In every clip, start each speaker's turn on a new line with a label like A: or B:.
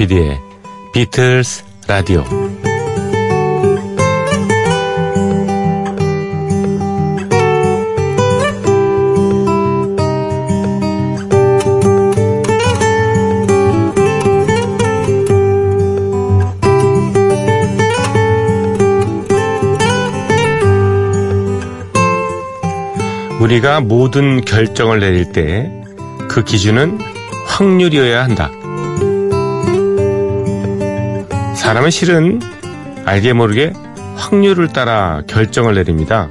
A: 조피디의 비틀스 라디오 우리가 모든 결정을 내릴 때 그 기준은 확률이어야 한다. 사람은 실은 알게 모르게 확률을 따라 결정을 내립니다.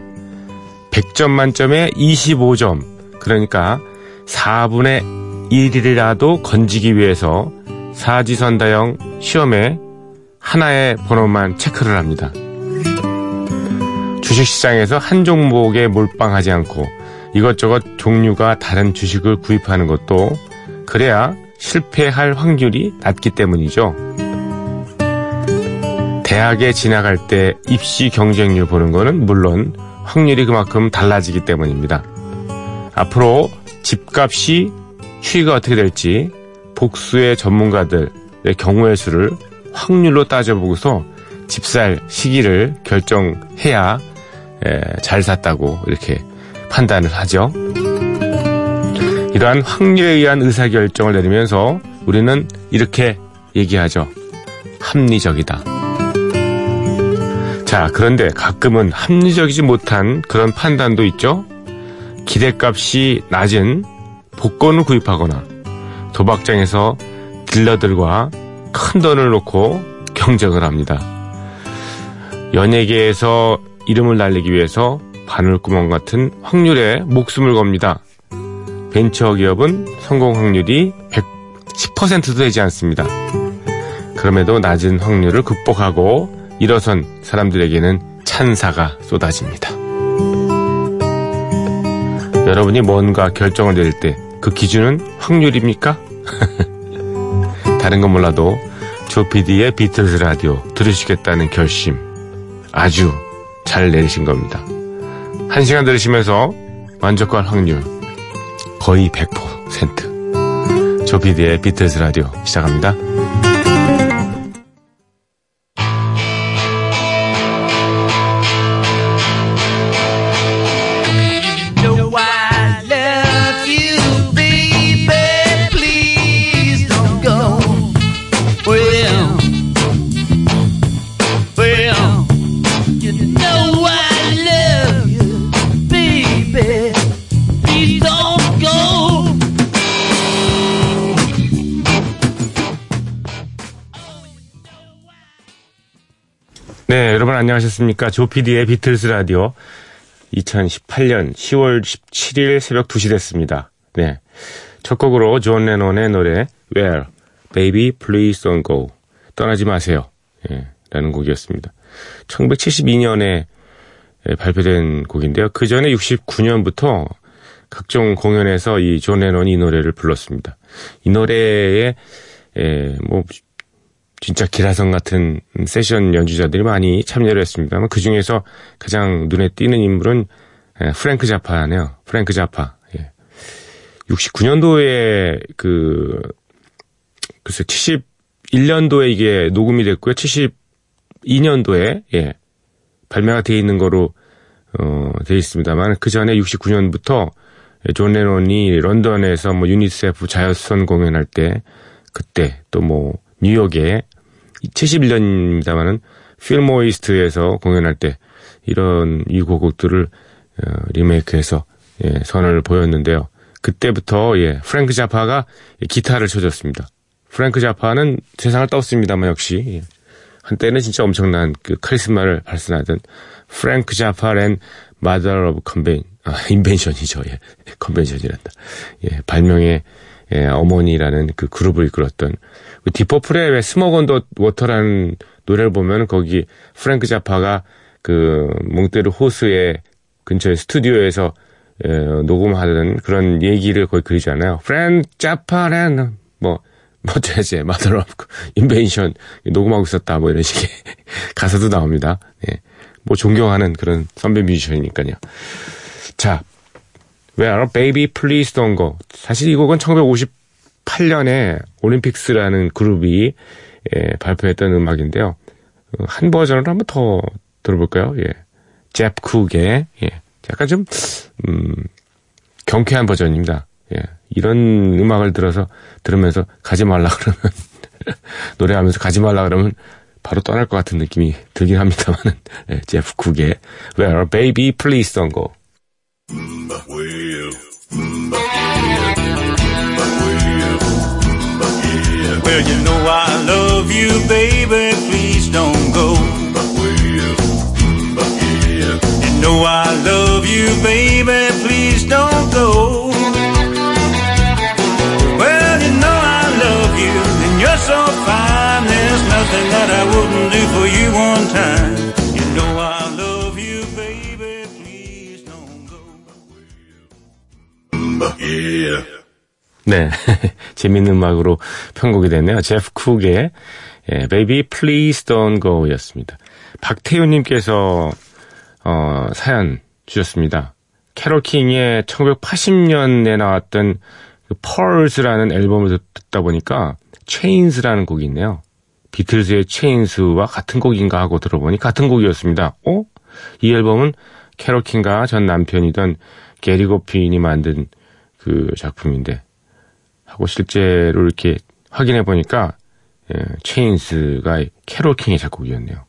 A: 100점 만점에 25점, 그러니까 4분의 1이라도 건지기 위해서 사지선 다형 시험에 하나의 번호만 체크를 합니다. 주식시장에서 한 종목에 몰빵하지 않고 이것저것 종류가 다른 주식을 구입하는 것도 그래야 실패할 확률이 낮기 때문이죠. 대학에 진학할 때 입시 경쟁률 보는 거는 물론 확률이 그만큼 달라지기 때문입니다. 앞으로 집값이 추이가 어떻게 될지 복수의 전문가들의 경우의 수를 확률로 따져보고서 집살 시기를 결정해야 잘 샀다고 이렇게 판단을 하죠. 이러한 확률에 의한 의사결정을 내리면서 우리는 이렇게 얘기하죠. 합리적이다. 자, 그런데 가끔은 합리적이지 못한 그런 판단도 있죠. 기대값이 낮은 복권을 구입하거나 도박장에서 딜러들과 큰 돈을 놓고 경쟁을 합니다. 연예계에서 이름을 날리기 위해서 바늘구멍 같은 확률에 목숨을 겁니다. 벤처 기업은 성공 확률이 110%도 되지 않습니다. 그럼에도 낮은 확률을 극복하고 일어선 사람들에게는 찬사가 쏟아집니다. 여러분이 뭔가 결정을 내릴 때 그 기준은 확률입니까? 다른 건 몰라도 조피디의 비틀즈 라디오 들으시겠다는 결심 아주 잘 내리신 겁니다. 한 시간 들으시면서 만족할 확률 거의 100%. 조피디의 비틀즈 라디오 시작합니다. 안녕하셨습니까? 조피디의 비틀스 라디오 2018년 10월 17일 새벽 2시 됐습니다. 네. 첫 곡으로 존 레논의 노래 Well, Baby Please Don't Go 떠나지 마세요. 예, 라는 곡이었습니다. 1972년에 발표된 곡인데요. 그 전에 69년부터 각종 공연에서 이 존 레논이 이 노래를 불렀습니다. 이 노래에 에, 뭐 진짜 기라성 같은 세션 연주자들이 많이 참여를 했습니다만 그 중에서 가장 눈에 띄는 인물은 프랭크 자파네요. 프랭크 자파. 예. 69년도에 그 글쎄 71년도에 이게 녹음이 됐고요. 72년도에 예. 발매가 돼 있는 거로 어, 돼 있습니다만 그 전에 69년부터 존 레논이 런던에서 뭐 유니세프 자선 공연할 때 그때 또 뭐 뉴욕에 71년입니다만은 Fillmore East에서 공연할 때 이런 이 곡들을 어, 리메이크해서 예, 선을 보였는데요. 그때부터 예, 프랭크 자파가 기타를 쳐줬습니다. 프랭크 자파는 세상을 떴습니다만 역시 예, 한때는 진짜 엄청난 그 카리스마를 발산하던 프랭크 자파 랜 Mother of Conven 아 Invention이죠. 예. convention이란다. 예, 발명의 예, 어머니라는 그 그룹을 이끌었던 그 Deep Purple의 왜 Smoke on the Water라는 노래를 보면 거기 프랭크 자파가 그 몽트뢰 호수의 근처에 스튜디오에서 에, 녹음하던 그런 얘기를 거의 그리잖아요. 프랭크 자파는 뭐 뭐어야지 Mother of 인벤션 녹음하고 있었다 뭐 이런 식의 가사도 나옵니다. 예. 뭐 존경하는 그런 선배 뮤지션이니까요. 자, Where Baby Please Don't Go. 사실 이 곡은 1950 1988년에 올림픽스라는 그룹이 예, 발표했던 음악인데요. 어, 한 버전을 한번 더 들어볼까요? 예. 제프 쿡의 예. 약간 좀 음, 경쾌한 버전입니다. 예. 이런 음악을 들어서 들으면서 가지 말라 그러면 노래하면서 가지 말라 그러면 바로 떠날 것 같은 느낌이 들긴 합니다만 예, 제프 쿡의 Where Baby Please Don't Go.
B: Well, you know I love you, baby. Please don't go. You know I love you, baby. Please don't go. Well, you know I love you, and you're so fine. There's nothing that I wouldn't do
A: 네. 재밌는 음악으로 편곡이 됐네요. 제프 쿡의 예, Baby Please Don't Go 였습니다. 박태윤님께서 어, 사연 주셨습니다. 캐롤 킹의 1980년에 나왔던 그 Pearls라는 앨범을 듣다 보니까 Chains라는 곡이 있네요. 비틀즈의 체인스와 같은 곡인가 하고 들어보니 같은 곡이었습니다. 어? 이 앨범은 캐롤 킹과 전 남편이던 게리 고핀이 만든 그 작품인데 하고 실제로 이렇게 확인해 보니까 예, Chains가 캐롤 킹의 작곡이었네요.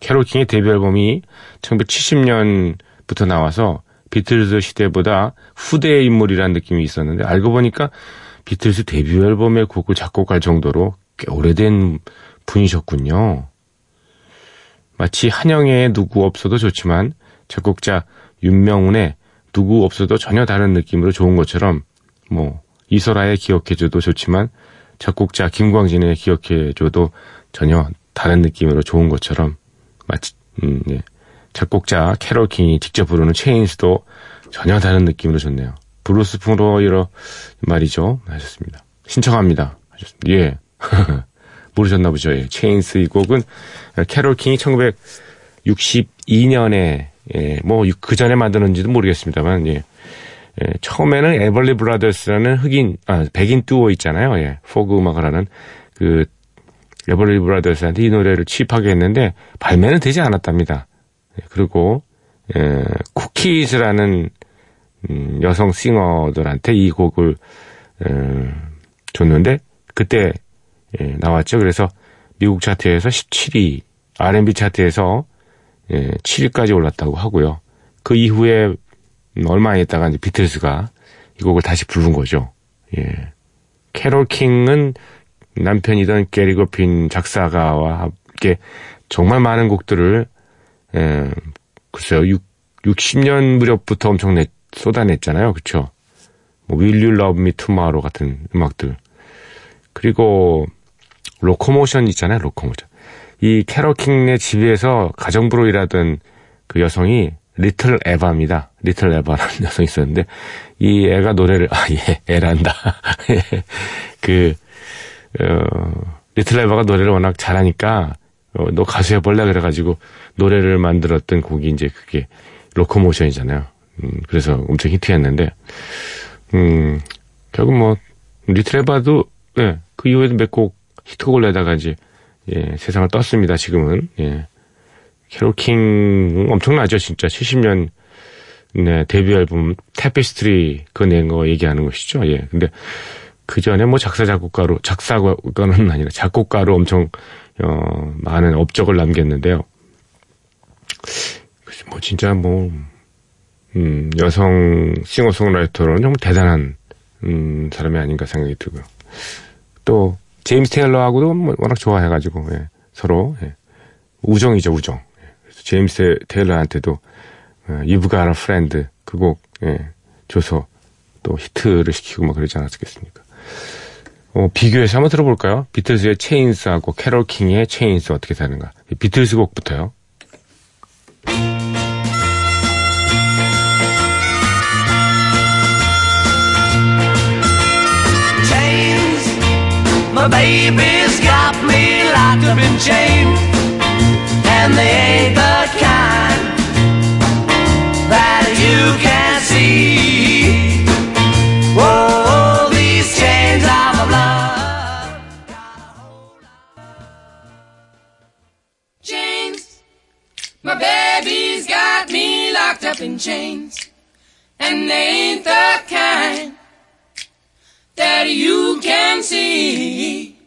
A: 캐롤 킹의 데뷔 앨범이 1970년부터 나와서 비틀즈 시대보다 후대의 인물이라는 느낌이 있었는데 알고 보니까 비틀즈 데뷔 앨범의 곡을 작곡할 정도로 꽤 오래된 분이셨군요. 마치 한영애의 누구 없소도 좋지만 작곡자 윤명운의 누구 없소도 전혀 다른 느낌으로 좋은 것처럼 뭐 이소라의 기억해줘도 좋지만 작곡자 김광진의 기억해줘도 전혀 다른 느낌으로 좋은 것처럼 마치 음, 예. 작곡자 캐롤 킹이 직접 부르는 Chains도 전혀 다른 느낌으로 좋네요. 블루스 풍으로 말이죠. 하셨습니다. 신청합니다. 하셨습니다. 예. 모르셨나 보죠. 예. Chains 이 곡은 캐롤 킹이 1962년에 예, 뭐 그 전에 만드는지도 모르겠습니다만 예. 예, 처음에는 Everly Brothers라는 흑인, 아, 백인 듀오 있잖아요. 예, 포크 음악을 하는 그 Everly Brothers한테 이 노래를 취입하게 했는데 발매는 되지 않았답니다. 예, 그리고 예, Cookies라는 음, 여성 싱어들한테 이 곡을 음, 줬는데 그때 예, 나왔죠. 그래서 미국 차트에서 17위, R&B 차트에서 예, 7위까지 올랐다고 하고요. 그 이후에 음, 얼마 안 있다가 이제 비틀스가 이 곡을 다시 부른 거죠. 예. 캐롤 킹은 남편이던 게리 거핀 작사가와 함께 정말 많은 곡들을 예, 글쎄요 6, 60년 무렵부터 엄청 내, 쏟아냈잖아요. 그쵸? 뭐 Will You Love Me Tomorrow 같은 음악들 그리고 Locomotion 있잖아요. Locomotion 이 캐롤 킹네 집에서 가정부로 일하던 그 여성이 리틀 에바입니다. 리틀 에바라는 여성이 있었는데 이 애가 노래를 아 예 애란다. 그 어, 리틀 에바가 노래를 워낙 잘하니까 어, 너 가수 해볼래 그래가지고 노래를 만들었던 곡이 이제 그게 Locomotion이잖아요. 음, 그래서 엄청 히트했는데 음, 결국 뭐 리틀 에바도 예, 그 이후에도 몇 곡 히트곡을 내다가 이제 예, 세상을 떴습니다. 지금은 예. 캐롤킹 엄청나죠, 진짜. 70년 네, 데뷔 앨범 Tapestry 그 낸 거 얘기하는 것이죠. 예. 근데 그 전에 뭐 작사 작곡가로 작사가는 아니라 작곡가로 엄청 어, 많은 업적을 남겼는데요. 뭐 진짜 뭐 음, 여성 싱어송라이터로는 정말 대단한 음, 사람이 아닌가 생각이 들고요. 또 제임스 테일러하고도 뭐 워낙 좋아해가지고 예, 서로 예, 우정이죠 우정. 제임스 테일러한테도 Got a Friend 그 곡 예, 줘서 또 히트를 시키고 막 그러지 않았겠습니까? 어, 비교해서 한번 들어볼까요? 비틀즈의 Chains하고 캐롤 킹의 Chains 어떻게 다른가? 비틀즈 곡부터요.
B: My baby's got me locked up in chains, and they ain't the kind that you can see. Oh, these chains of love. Chains, my baby's got me locked up
C: in chains, and they ain't the kind that you can see.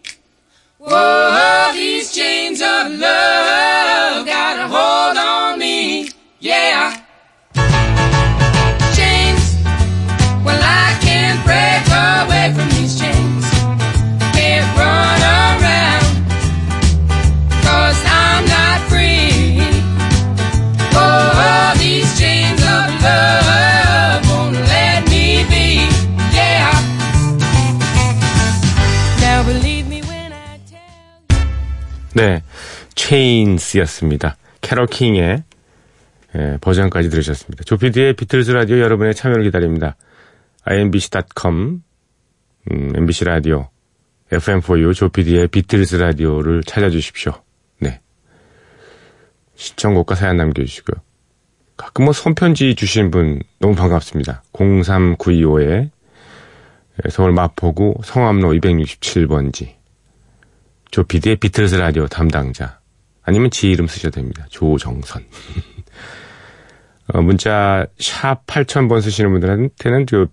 C: Whoa, these chains of love got a hold on me, yeah.
A: Chains였습니다. 캐럴 킹의 예, 버전까지 들으셨습니다. 조피디의 비틀즈 라디오 여러분의 참여를 기다립니다. imbc.com, 음, MBC 라디오, FM4U 조피디의 비틀즈 라디오를 찾아주십시오. 네. 신청곡과 사연 남겨주시고요. 가끔 뭐 손편지 주신 분 너무 반갑습니다. 03925에 서울 마포구 성암로 267번지 조피디의 비틀즈 라디오 담당자 아니면 지 이름 쓰셔도 됩니다. 조정선 어, 문자 샵 8000번 쓰시는 분들한테는 그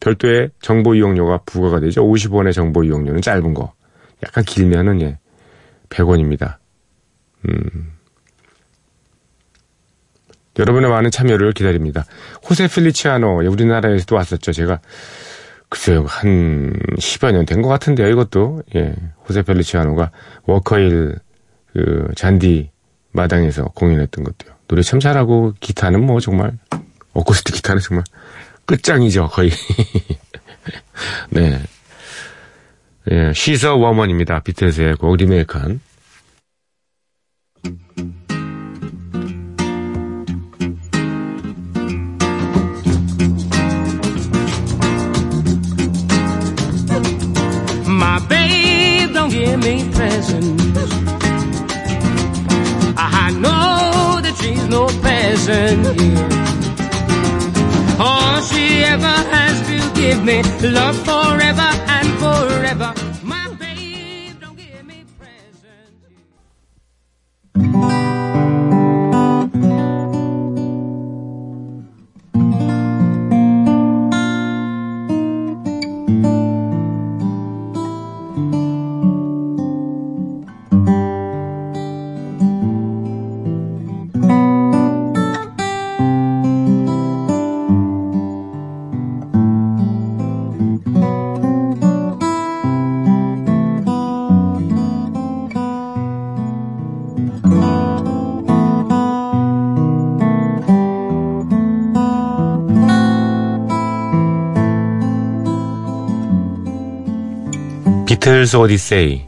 A: 별도의 정보 이용료가 부과가 되죠. 50원의 정보 이용료는 짧은 거. 약간 길면은 예. 100원입니다. 음. 여러분의 많은 참여를 기다립니다. 호세 필리치아노 예, 우리나라에서도 왔었죠. 제가 글쎄요 한 10여 년 된 것 같은데요. 이것도 예. 호세 펠리치아노가 워커힐 그 잔디 마당에서 공연했던 것도요. 노래 참 잘하고 기타는 뭐 정말 어쿠스틱 기타는 정말 끝장이죠 거의. 네. 예, She's a Woman입니다. 비틀즈의 곡 리메이크한.
C: No peasant here. All she ever has to give me, love forever and forever.
A: 비틀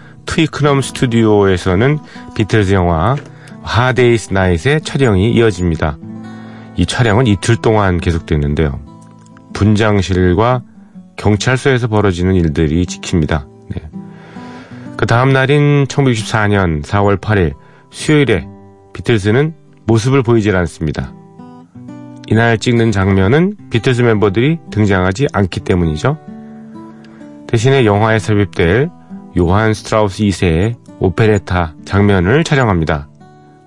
A: 트위크넘 스튜디오에서는 비틀즈 영화 하데이스 나잇의 촬영이 이어집니다. 이 촬영은 이틀 동안 계속됐는데요. 분장실과 경찰서에서 벌어지는 일들이 지킵니다. 네. 그 다음 날인 1964년 4월 8일 수요일에 비틀즈는 모습을 보이질 않습니다. 이날 찍는 장면은 비틀즈 멤버들이 등장하지 않기 때문이죠. 대신에 영화에 삽입될 요한 스트라우스 2세의 오페레타 장면을 촬영합니다.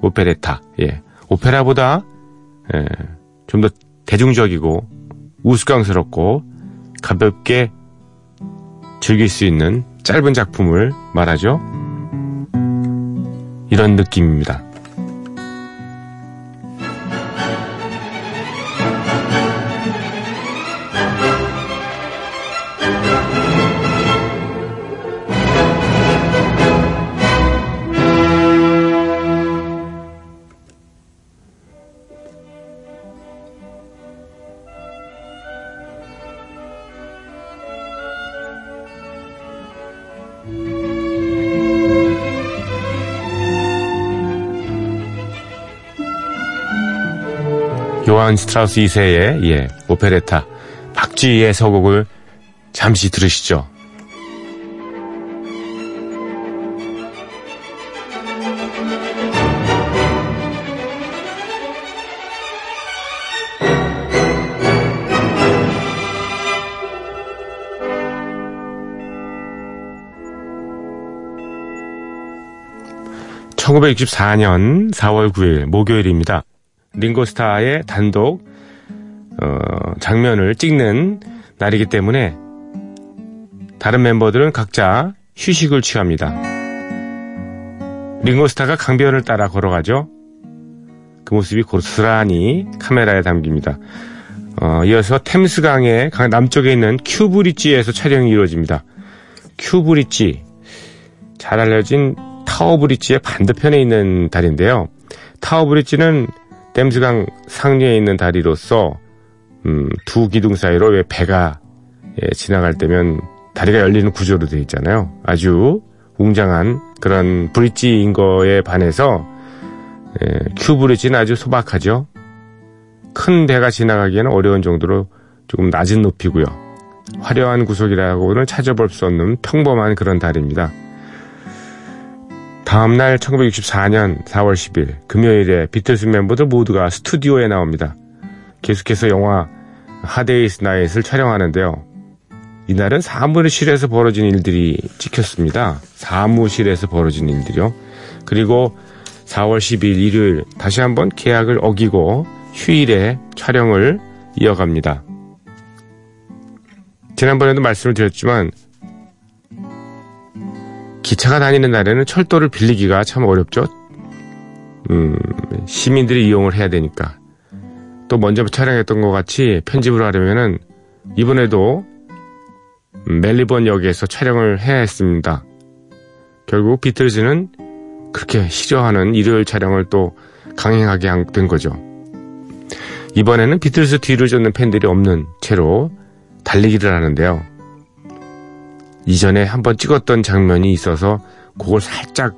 A: 오페레타, 예. 오페라보다, 예, 좀 더 대중적이고, 우스꽝스럽고, 가볍게 즐길 수 있는 짧은 작품을 말하죠. 이런 느낌입니다. 요한 스트라우스 2세의 예, 오페레타 박쥐의 서곡을 잠시 들으시죠. (1964년 4월 9일) 목요일입니다. 링고스타의 단독 어, 장면을 찍는 날이기 때문에 다른 멤버들은 각자 휴식을 취합니다. 링고스타가 강변을 따라 걸어가죠. 그 모습이 고스란히 카메라에 담깁니다. 어, 이어서 템스강의 강 남쪽에 있는 큐브리지에서 촬영이 이루어집니다. 큐브리지 잘 알려진 타워브리지의 반대편에 있는 다리인데요. 타워브리지는 댐스강 상류에 있는 다리로서 음, 두 기둥 사이로 왜 배가 예, 지나갈 때면 다리가 열리는 구조로 되어 있잖아요. 아주 웅장한 그런 브릿지인 거에 반해서 예, 큐 브릿지는 아주 소박하죠. 큰 배가 지나가기에는 어려운 정도로 조금 낮은 높이고요. 화려한 구석이라고는 찾아볼 수 없는 평범한 그런 다리입니다. 다음날 1964년 4월 10일 금요일에 비틀스 멤버들 모두가 스튜디오에 나옵니다. 계속해서 영화 Hard Day's Night을 촬영하는데요. 이날은 사무실에서 벌어진 일들이 찍혔습니다. 사무실에서 벌어진 일들이요. 그리고 4월 10일 일요일 다시 한번 계약을 어기고 휴일에 촬영을 이어갑니다. 지난번에도 말씀을 드렸지만 기차가 다니는 날에는 철도를 빌리기가 참 어렵죠. 음, 시민들이 이용을 해야 되니까. 또 먼저 촬영했던 것 같이 편집을 하려면은 이번에도 멜리번 역에서 촬영을 해야 했습니다. 결국 비틀즈는 그렇게 싫어하는 일요일 촬영을 또 강행하게 된 거죠. 이번에는 비틀즈 뒤를 쫓는 팬들이 없는 채로 달리기를 하는데요. 이전에 한번 찍었던 장면이 있어서 그걸 살짝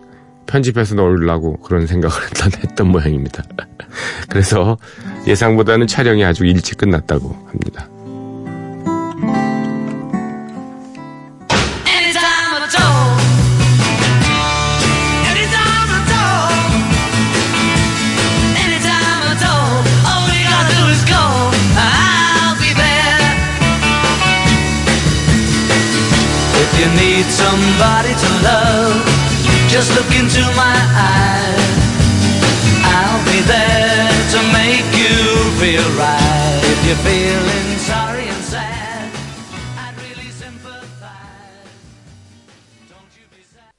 A: 편집해서 넣으려고 그런 생각을 했던, 모양입니다. 그래서 예상보다는 촬영이 아주 일찍 끝났다고 합니다.
C: Just look into my eyes. I'll be there to make you feel right. If you're feeling sorry and sad, I'd really sympathize. Don't you be sad.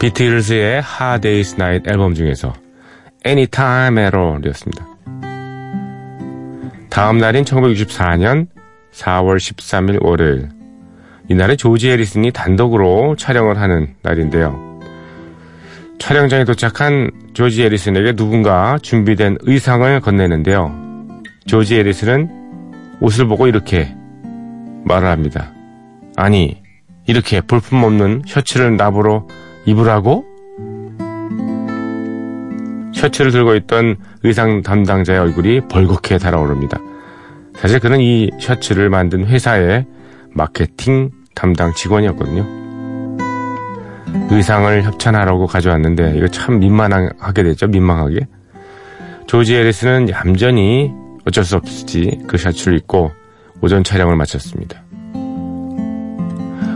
A: 비틀즈의 Hard Day's Night 앨범 중에서 Anytime at All이었습니다. 다음 날인 1964년 4월 13일 월요일. 이날은 조지 해리슨이 단독으로 촬영을 하는 날인데요. 촬영장에 도착한 조지 해리슨에게 누군가 준비된 의상을 건네는데요. 조지 해리슨은 옷을 보고 이렇게 말을 합니다. 아니, 이렇게 볼품없는 셔츠를 나보러 입으라고? 셔츠를 들고 있던 의상 담당자의 얼굴이 벌겋게 달아오릅니다. 사실 그는 이 셔츠를 만든 회사의 마케팅 담당 직원이었거든요. 의상을 협찬하라고 가져왔는데 이거 참 민망하게 됐죠. 민망하게. 조지 해리슨은 얌전히 어쩔 수 없이 그 셔츠를 입고 오전 촬영을 마쳤습니다.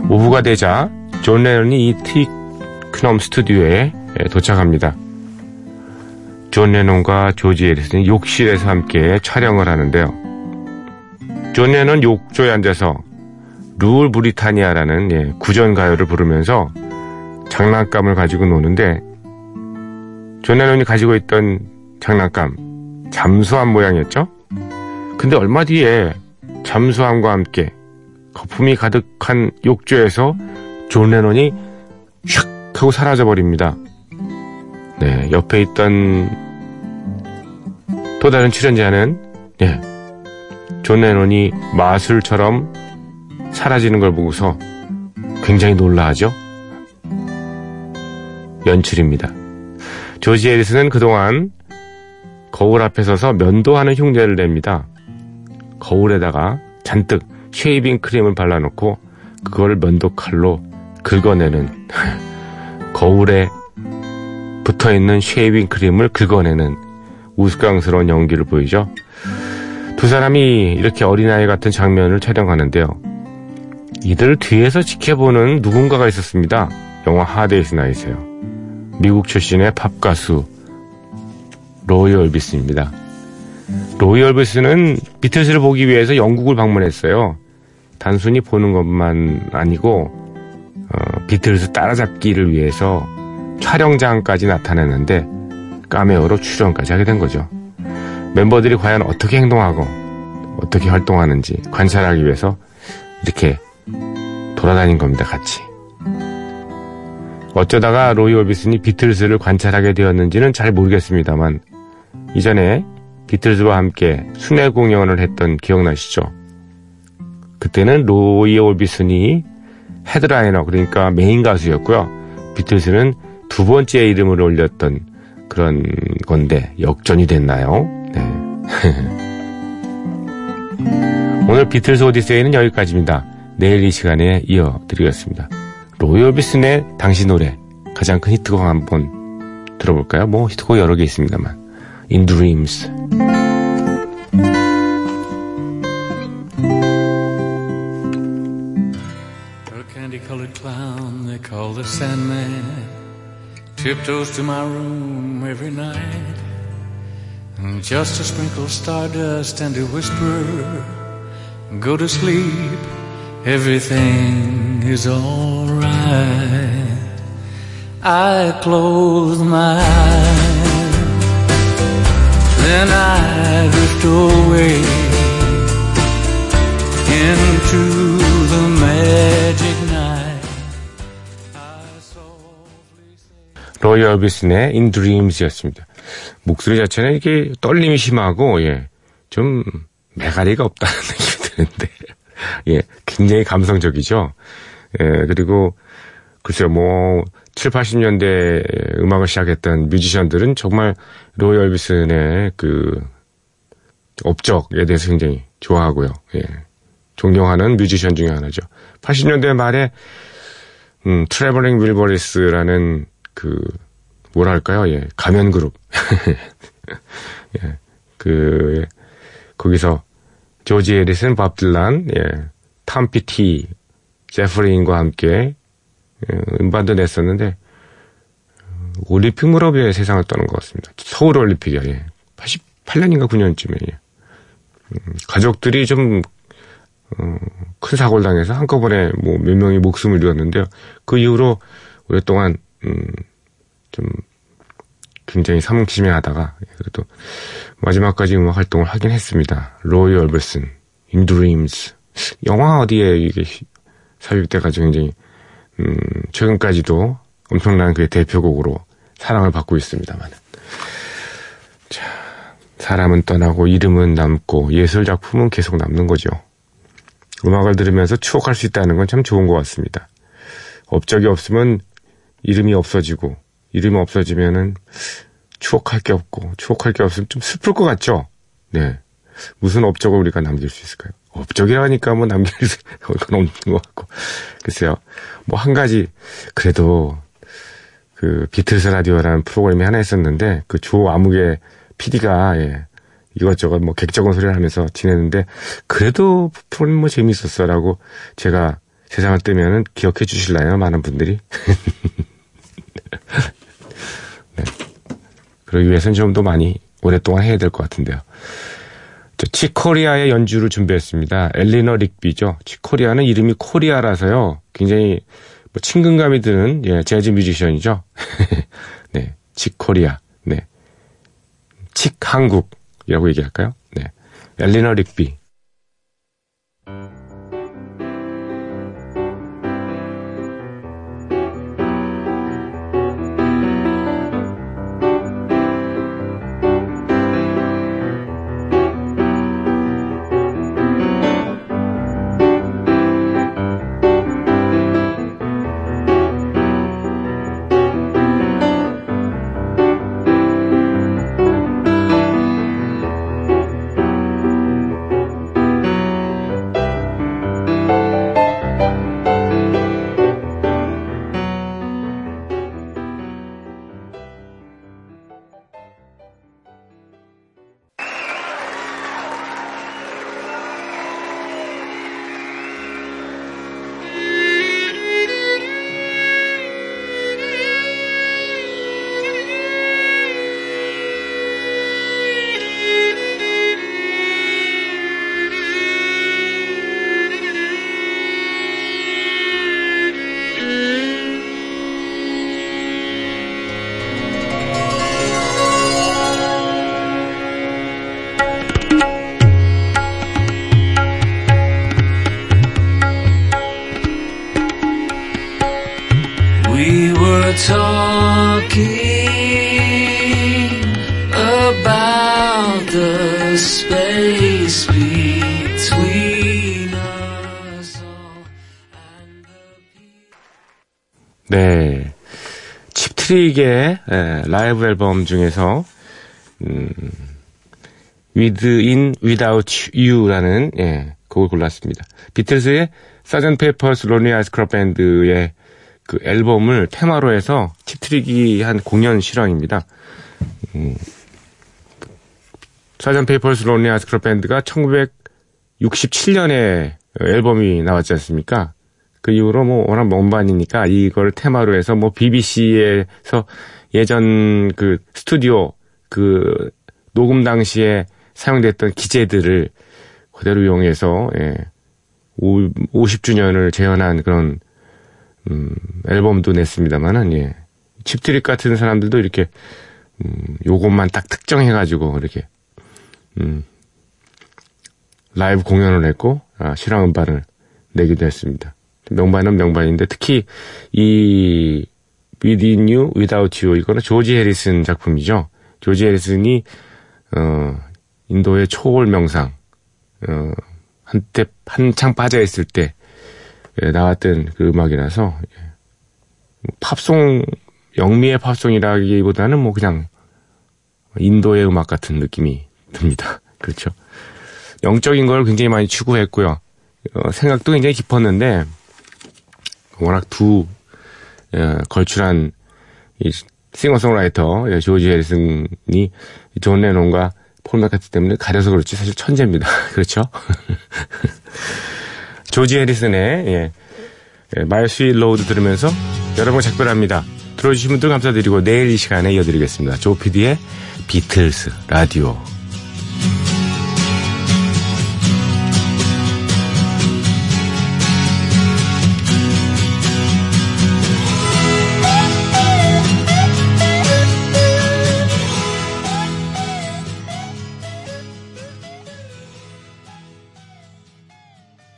A: 오후가 되자 존 레논이 이 트위크넘 스튜디오에 도착합니다. 존 레논과 조지 해리슨은 욕실에서 함께 촬영을 하는데요. 존 레논 욕조에 앉아서 Rule Britannia라는 예, 구전 가요를 부르면서 장난감을 가지고 노는데 존 레논이 가지고 있던 장난감 잠수함 모양이었죠. 근데 얼마 뒤에 잠수함과 함께 거품이 가득한 욕조에서 존 레논이 슉 하고 사라져 버립니다. 네, 옆에 있던 또 다른 출연자는 예, 존 레논이 마술처럼 사라지는 걸 보고서 굉장히 놀라하죠. 연출입니다. 조지 해리슨은 그동안 거울 앞에 서서 면도하는 흉내를 냅니다. 거울에다가 잔뜩 shaving cream을 발라놓고 그걸 면도칼로 긁어내는 거울에 붙어있는 shaving cream을 긁어내는 우스꽝스러운 연기를 보이죠. 두 사람이 이렇게 어린아이 같은 장면을 촬영하는데요. 이들 뒤에서 지켜보는 누군가가 있었습니다. 영화 Hard Day's Night요. 미국 출신의 팝 가수 로이 얼비스입니다. 로이 얼비스는 비틀스를 보기 위해서 영국을 방문했어요. 단순히 보는 것만 아니고 어, 비틀스 따라잡기를 위해서 촬영장까지 나타냈는데 까메오로 출연까지 하게 된 거죠. 멤버들이 과연 어떻게 행동하고 어떻게 활동하는지 관찰하기 위해서 이렇게 돌아다닌 겁니다, 같이. 어쩌다가 로이 오비슨이 비틀즈를 관찰하게 되었는지는 잘 모르겠습니다만 이전에 비틀즈와 함께 순회 공연을 했던 기억나시죠? 그때는 로이 오비슨이 헤드라이너 그러니까 메인 가수였고요. 비틀즈는 두 번째 이름을 올렸던 그런 건데 역전이 됐나요? 네. 오늘 비틀즈 오디세이는 여기까지입니다. 내일 이 시간에 이어드리겠습니다. 로이얼비슨의 당시 노래 가장 큰 히트곡 한번 들어볼까요? 뭐 히트곡 여러 개 있습니다만 In Dreams
B: A candy-colored clown they call the Sandman tiptoes to my room every night just to sprinkle stardust and to whisper, "Go to sleep, everything is alright." I close my eyes, then I drift away into the magic night.
A: 로이 얼비슨의 In Dreams였습니다. 목소리 자체는 이렇게 떨림이 심하고 예, 좀 매가리가 없다는 느낌이 드는데 예, 굉장히 감성적이죠. 예, 그리고 글쎄요, 뭐 7, 80년대 음악을 시작했던 뮤지션들은 정말 로이 오비슨의 그 업적에 대해서 굉장히 좋아하고요. 예. 존경하는 뮤지션 중에 하나죠. 80년대 말에 음, 트래블링 윌버리스라는 그 뭐랄까요? 예. 가면 그룹. 예. 그 거기서 조지 에리슨, 밥 딜란, 예. 탐 피티, 제프린과 함께 예, 음반도 냈었는데 어, 올림픽 무렵에 세상을 떠난 것 같습니다. 서울 올림픽이야. 예. 88년인가 9년쯤에 예. 음, 가족들이 좀 어, 큰 사고를 당해서 한꺼번에 뭐 몇 명이 목숨을 잃었는데요. 그 이후로 오랫동안 음, 좀 굉장히 삼심해하다가 그래도 마지막까지 음악 활동을 하긴 했습니다. 로이 얼버슨, In Dreams 영화 어디에 이게 삽입돼가지고 굉장히 음, 최근까지도 엄청난 그 대표곡으로 사랑을 받고 있습니다만. 자, 사람은 떠나고 이름은 남고 예술 작품은 계속 남는 거죠. 음악을 들으면서 추억할 수 있다는 건 참 좋은 것 같습니다. 업적이 없으면 이름이 없어지고 이름이 없어지면은 추억할 게 없고 추억할 게 없으면 좀 슬플 것 같죠. 네. 무슨 업적을 우리가 남길 수 있을까요? 업적이라니까 뭐 남길 건 없는 것 같고. 글쎄요. 뭐 한 가지, 그래도 그 비틀스 라디오라는 프로그램이 하나 있었는데 그 조 아무개 PD가 예, 이것저것 뭐 객적은 소리를 하면서 지냈는데 그래도 프로그램 뭐 재밌었어라고 제가 세상을 뜨면은 기억해 주실라요? 많은 분들이. 네. 그러기 위해서는 좀 더 많이 오랫동안 해야 될 것 같은데요. 저 치코리아의 연주를 준비했습니다. 엘리너 릭비죠. 치코리아는 이름이 코리아라서요. 굉장히 뭐 친근감이 드는 예, 재즈 뮤지션이죠. 네, 치코리아. 네, 칙 한국이라고 얘기할까요? 네, 엘리너 릭비. 4개 예, 라이브 앨범 중에서 음, Within You Without You라는 예, 곡을 골랐습니다. 비틀스의 Sergeant Pepper's Lonely Hearts Club Band의 그 앨범을 테마로 해서 Cheap Trick이 한 공연 실황입니다. 음, Sergeant Pepper's Lonely Hearts Club Band가 1967년에 앨범이 나왔지 않습니까? 그 이후로 뭐 워낙 먼반이니까 이걸 테마로 해서 뭐 BBC에서 예전 그 스튜디오 그 녹음 당시에 사용됐던 기재들을 그대로 이용해서 예. 50주년을 재현한 그런 음, 앨범도 냈습니다만은 예. 칩트릭 같은 사람들도 이렇게 음, 요것만 딱 특정해 가지고 이렇게 음, 라이브 공연을 했고 아, 실황 음반을 내기도 했습니다. 명반은 명반인데 특히 이 Within You, Without You 이거는 조지 해리슨 작품이죠. 조지 해리슨이 어 인도의 초월 명상 어 한때 한창 빠져 있을 때 예, 나왔던 그 음악이라서 예. 뭐 팝송 영미의 팝송이라기보다는 뭐 그냥 인도의 음악 같은 느낌이 듭니다. 그렇죠. 영적인 걸 굉장히 많이 추구했고요. 어, 생각도 굉장히 깊었는데 워낙 두 예, 걸출한 이 싱어송라이터 예, 조지 해리슨이 존 레논과 폴 맥카트니 때문에 가려서 그렇지 사실 천재입니다. 그렇죠? 조지 해리슨의 예, 예, My Sweet Lord 들으면서 여러분 작별합니다. 들어주신 분들 감사드리고 내일 이 시간에 이어드리겠습니다. 조피디의 비틀스 라디오